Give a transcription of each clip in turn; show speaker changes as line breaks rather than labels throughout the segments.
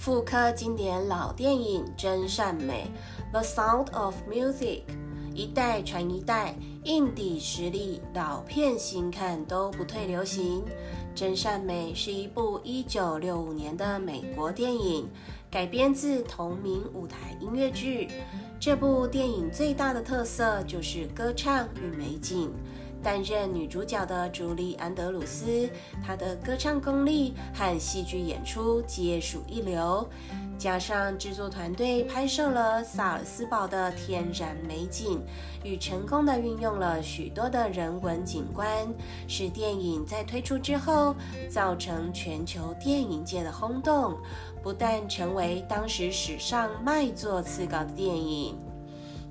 复刻经典老电影《真善美》（The Sound of Music），一代传一代，硬底实力，老片新看都不退流行。《真善美》是一部1965年的美国电影，改编自同名舞台音乐剧。这部电影最大的特色就是歌唱与美景。担任女主角的朱莉·安德鲁斯，她的歌唱功力和戏剧演出皆属一流。加上制作团队拍摄了萨尔斯堡的天然美景，与成功的运用了许多的人文景观，使电影在推出之后造成全球电影界的轰动，不但成为当时史上卖座次高的电影。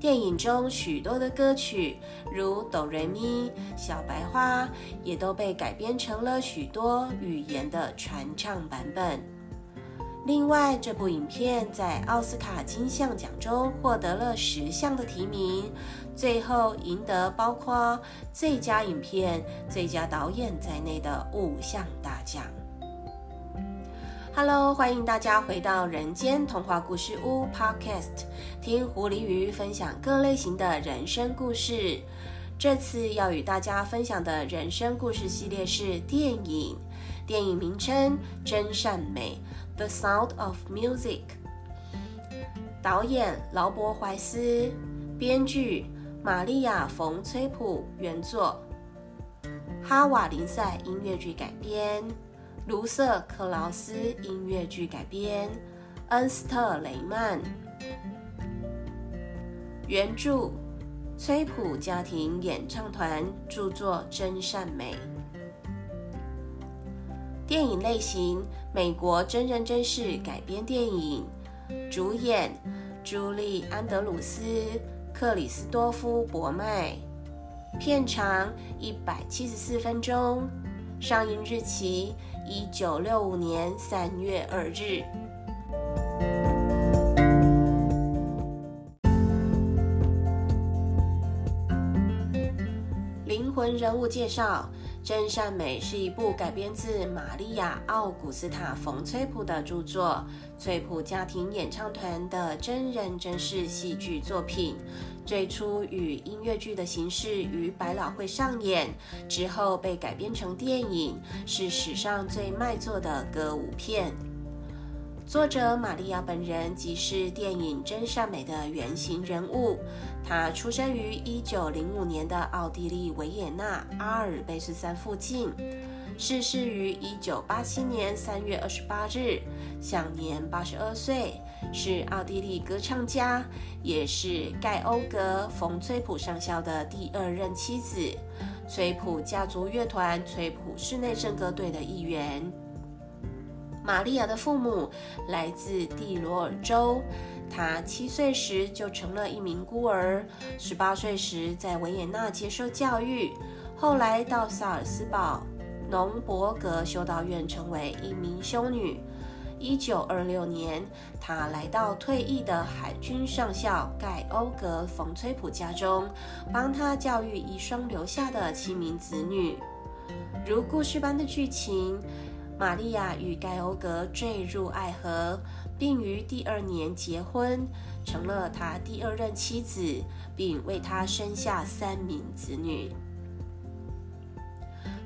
电影中许多的歌曲，如哆瑞咪、小白花，也都被改编成了许多语言的传唱版本。另外，这部影片在奥斯卡金像奖中获得了十项的提名，最后赢得包括最佳影片、最佳导演在内的五项大奖。Hello，欢迎大家回到人间童话故事屋 Podcast，听狐狸鱼分享各类型的人生故事。这次要与大家分享的人生故事系列是电影，电影名称《真善美》（The Sound of Music），导演劳勃·怀斯，编剧玛利亚·冯·崔普，原作，哈瓦林赛音乐剧改编。卢瑟·克劳斯音乐剧改编，恩斯特·雷曼原著，崔普家庭演唱团著作《真善美》。电影类型：美国真人真事改编电影。主演：朱莉·安德鲁斯、克里斯多夫·伯麦。片长：一百七十四分钟。上映日期。一九六五年三月二日。灵魂人物介绍：《真善美》是一部改编自玛利亚·奥古斯塔·冯·崔普的著作，崔普家庭演唱团的真人真事戏剧作品。最初以音乐剧的形式于百老汇上演，之后被改编成电影，是史上最卖座的歌舞片。作者玛利亚本人即是电影《真善美》的原型人物。她出生于1905年的奥地利维也纳阿尔卑斯山附近。逝世于一九八七年三月二十八日，享年八十二岁，是奥地利歌唱家，也是盖欧格·冯·崔普上校的第二任妻子，崔普家族乐团崔普室内圣歌队的一员。玛利亚的父母来自蒂罗尔州，她七岁时就成了一名孤儿，十八岁时在维也纳接受教育，后来到萨尔斯堡。农伯格修道院成为一名修女。一九二六年，她来到退役的海军上校盖欧格·冯·崔普家中，帮他教育遗孀留下的七名子女。如故事般的剧情，玛利亚与盖欧格坠入爱河，并于第二年结婚，成了他第二任妻子，并为他生下三名子女。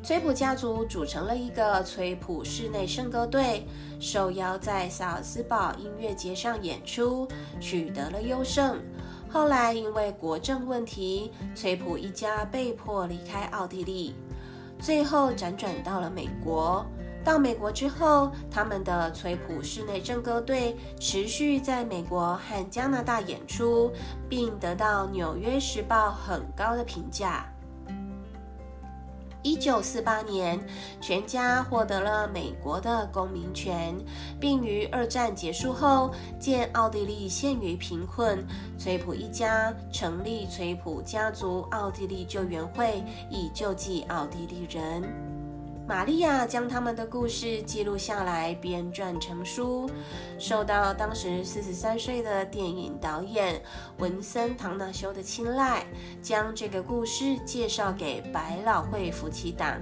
崔普家族组成了一个崔普室内圣歌队，受邀在萨尔斯堡音乐节上演出，取得了优胜。后来因为国政问题，崔普一家被迫离开奥地利，最后辗转到了美国。到美国之后，他们的崔普室内圣歌队持续在美国和加拿大演出，并得到《纽约时报》很高的评价。一九四八年，全家获得了美国的公民权，并于二战结束后，见奥地利陷于贫困，崔普一家成立崔普家族奥地利救援会，以救济奥地利人。玛利亚将他们的故事记录下来，编撰成书，受到当时四十三岁的电影导演文森·唐纳修的青睐，将这个故事介绍给百老汇夫妻档。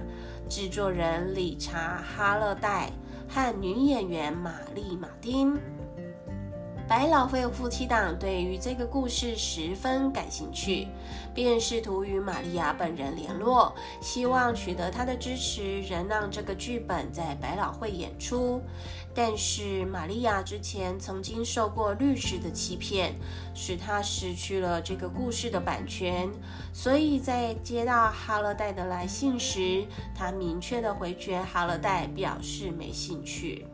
制作人理查·哈勒戴和女演员玛丽·马丁。百老汇夫妻档对于这个故事十分感兴趣，便试图与玛利亚本人联络，希望取得她的支持，仍让这个剧本在百老汇演出。但是玛利亚之前曾经受过律师的欺骗，使她失去了这个故事的版权，所以在接到哈勒戴的来信时，她明确的回绝哈勒戴，表示没兴趣。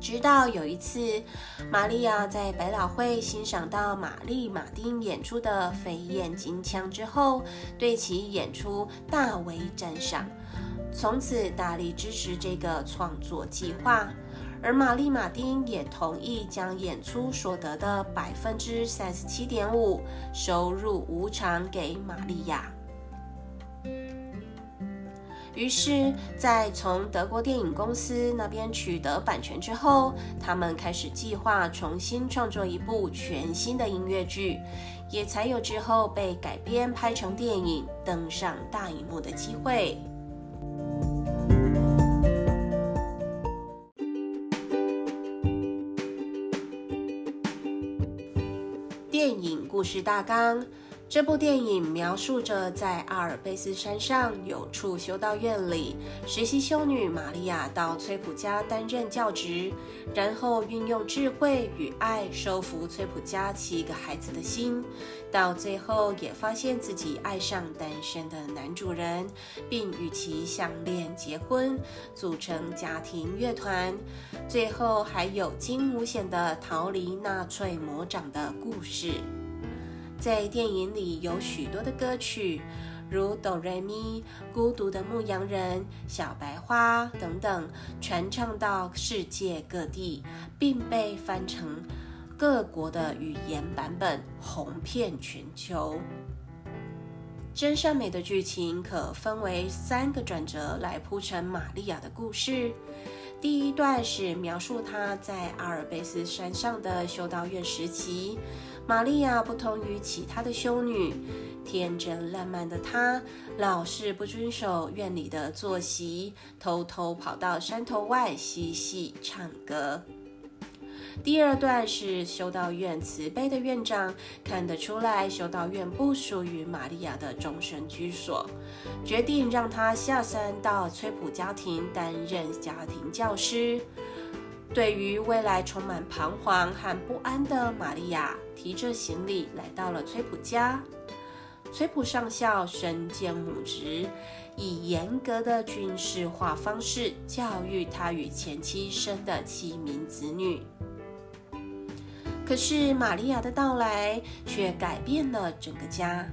直到有一次，玛利亚在百老汇欣赏到玛丽·马丁演出的飞燕金枪之后，对其演出大为赞赏，从此大力支持这个创作计划。而玛丽·马丁也同意将演出所得的百分之三十七点五收入无偿给玛利亚。于是，在从德国电影公司那边取得版权之后，他们开始计划重新创作一部全新的音乐剧，也才有之后被改编拍成电影、登上大荧幕的机会。电影故事大纲。这部电影描述着在阿尔卑斯山上有处修道院里，实习修女玛利亚到崔普家担任教职，然后运用智慧与爱收服崔普家七个孩子的心，到最后也发现自己爱上单身的男主人，并与其相恋结婚，组成家庭乐团，最后还有惊无险的逃离纳粹魔掌的故事。在电影里有许多的歌曲，如哆瑞咪、孤独的牧羊人、小白花等等，传唱到世界各地，并被翻成各国的语言版本，红遍全球。真善美的剧情可分为三个转折来铺陈玛利亚的故事。第一段是描述她在阿尔卑斯山上的修道院时期。玛利亚不同于其他的修女，天真烂漫的她老是不遵守院里的作息，偷偷跑到山头外嬉戏唱歌。第二段是修道院慈悲的院长看得出来修道院不属于玛利亚的终身居所，决定让她下山到崔普家庭担任家庭教师。对于未来充满彷徨和不安的玛利亚，提着行李来到了崔普家。崔普上校身兼母职，以严格的军事化方式教育他与前妻生的七名子女。可是玛利亚的到来却改变了整个家。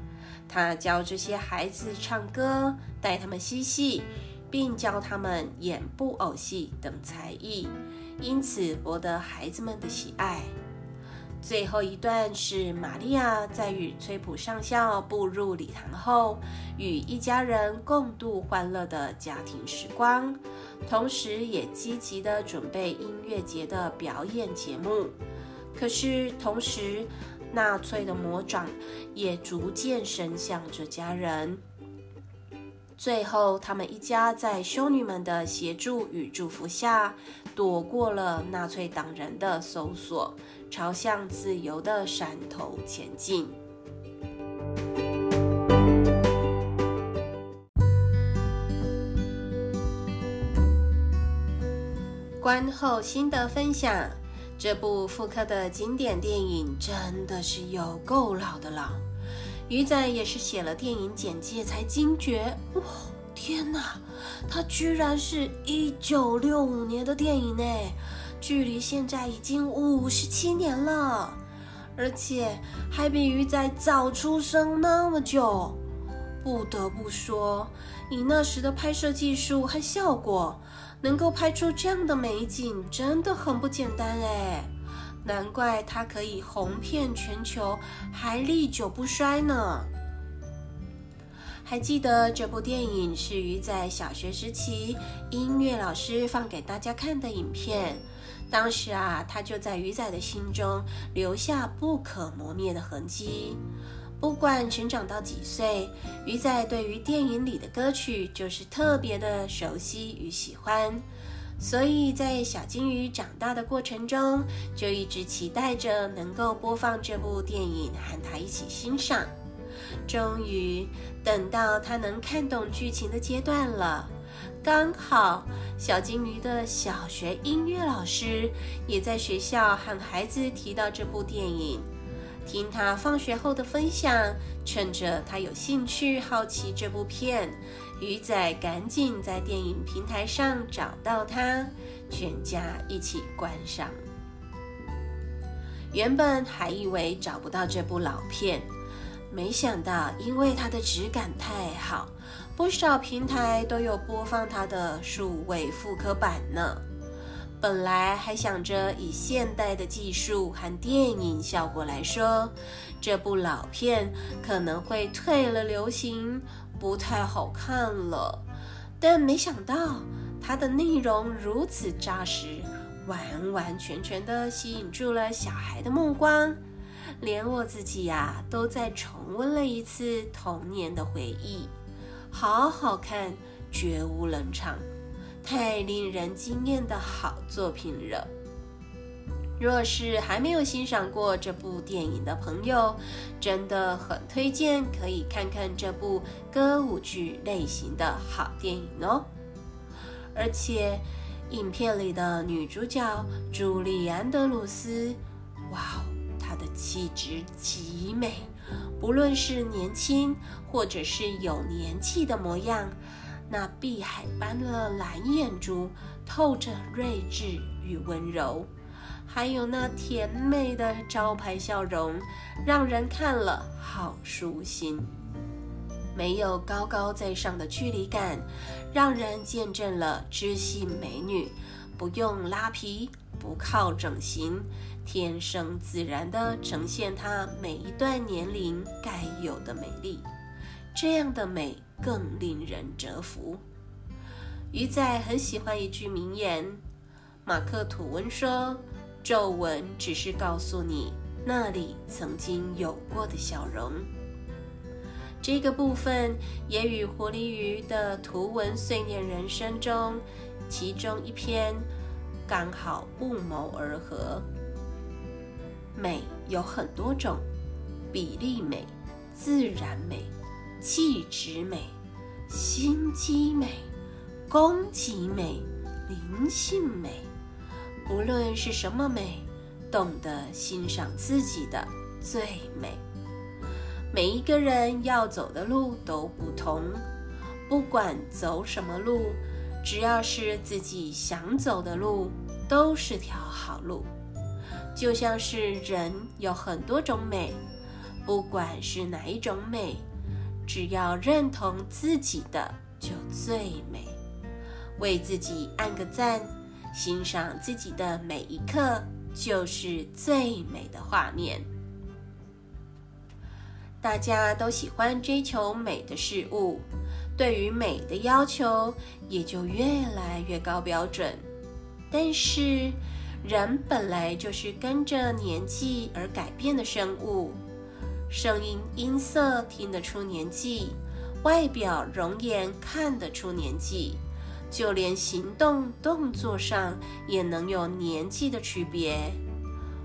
他教这些孩子唱歌，带他们嬉戏，并教他们演布偶戏等才艺。因此博得孩子们的喜爱。最后一段是玛利亚在与崔普上校步入礼堂后，与一家人共度欢乐的家庭时光，同时也积极的准备音乐节的表演节目。可是同时，纳粹的魔掌也逐渐伸向这家人。最后，他们一家在修女们的协助与祝福下，躲过了纳粹党人的搜索，朝向自由的山头前进。观后心得分享：这部复刻的经典电影真的是有够老的了。鱼仔也是写了电影简介才惊觉，哇，天哪，它居然是一九六五年的电影呢，距离现在已经五十七年了，而且还比鱼仔早出生那么久。不得不说，以那时的拍摄技术和效果，能够拍出这样的美景，真的很不简单哎。难怪它可以红遍全球，还历久不衰呢。还记得这部电影是鱼在小学时期音乐老师放给大家看的影片，当时啊，它就在鱼仔的心中留下不可磨灭的痕迹。不管成长到几岁，鱼仔对于电影里的歌曲就是特别的熟悉与喜欢。所以在小金鱼长大的过程中，就一直期待着能够播放这部电影，和他一起欣赏。终于等到他能看懂剧情的阶段了，刚好小金鱼的小学音乐老师也在学校和孩子提到这部电影。听他放学后的分享，趁着他有兴趣、好奇这部片，鱼仔赶紧在电影平台上找到它，全家一起观赏。原本还以为找不到这部老片，没想到因为它的质感太好，不少平台都有播放它的数位复刻版呢。本来还想着以现代的技术和电影效果来说，这部老片可能会退了流行，不太好看了。但没想到它的内容如此扎实，完完全全的吸引住了小孩的目光，连我自己呀都在重温了一次童年的回忆。好好看，绝无冷场。太令人惊艳的好作品了！若是还没有欣赏过这部电影的朋友，真的很推荐可以看看这部歌舞剧类型的好电影哦。而且，影片里的女主角朱莉安德鲁斯，哇哦，她的气质极美，不论是年轻或者是有年纪的模样。那碧海般的蓝眼珠透着睿智与温柔，还有那甜美的招牌笑容，让人看了好舒心。没有高高在上的距离感，让人见证了知性美女不用拉皮，不靠整形，天生自然地呈现她每一段年龄该有的美丽。这样的美。更令人折服。鱼仔很喜欢一句名言：“马克·吐温说，皱纹只是告诉你那里曾经有过的笑容。”这个部分也与狐狸鱼的图文碎念人生中其中一篇刚好不谋而合。美有很多种，比例美、自然美。气质美、心机美、攻击美、灵性美，不论是什么美，懂得欣赏自己的最美。每一个人要走的路都不同，不管走什么路，只要是自己想走的路，都是条好路。就像是人有很多种美，不管是哪一种美。只要认同自己的就最美，为自己按个赞，欣赏自己的每一刻就是最美的画面。大家都喜欢追求美的事物，对于美的要求也就越来越高标准。但是，人本来就是跟着年纪而改变的生物。声音音色听得出年纪，外表容颜看得出年纪，就连行动动作上也能有年纪的区别。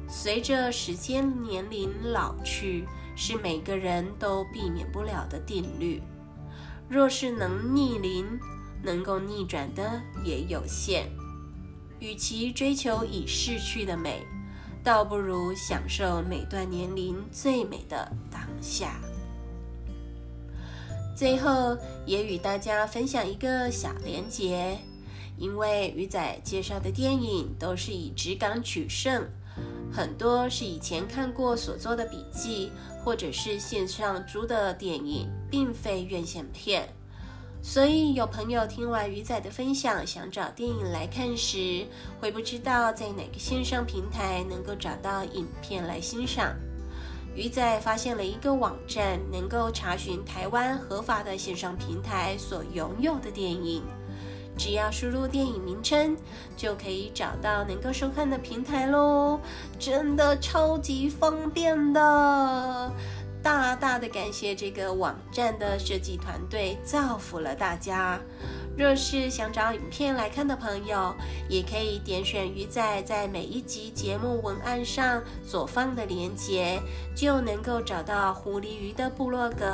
随着时间年龄老去，是每个人都避免不了的定律。若是能逆龄，能够逆转的也有限。与其追求已逝去的美。倒不如享受每段年龄最美的当下。最后，也与大家分享一个小连结，因为鱼仔介绍的电影都是以质感取胜，很多是以前看过所做的笔记，或者是线上租的电影，并非院线片。所以有朋友听完鱼仔的分享，想找电影来看时，会不知道在哪个线上平台能够找到影片来欣赏。鱼仔发现了一个网站，能够查询台湾合法的线上平台所拥有的电影，只要输入电影名称，就可以找到能够收看的平台喽，真的超级方便的。大大的感谢这个网站的设计团队，造福了大家。若是想找影片来看的朋友，也可以点选鱼仔在每一集节目文案上所放的链接，就能够找到狐狸鱼的部落格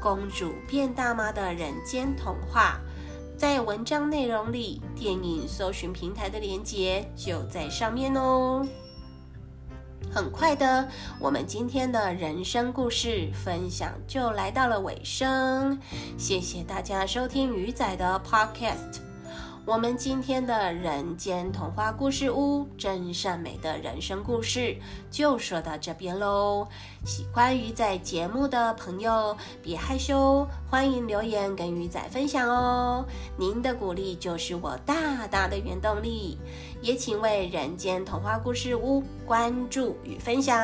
《公主变大妈的人间童话》。在文章内容里，电影搜寻平台的链接就在上面哦。很快的，我们今天的人生故事分享就来到了尾声。谢谢大家收听鱼仔的 Podcast。我们今天的人间童话故事屋真善美的人生故事就说到这边喽。喜欢鱼仔节目的朋友，别害羞，欢迎留言跟鱼仔分享哦。您的鼓励就是我大大的原动力。也请为人间童话故事屋关注与分享，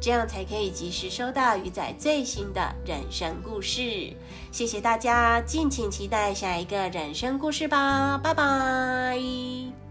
这样才可以及时收到鱼仔最新的人生故事。谢谢大家，敬请期待下一个人生故事吧，拜拜。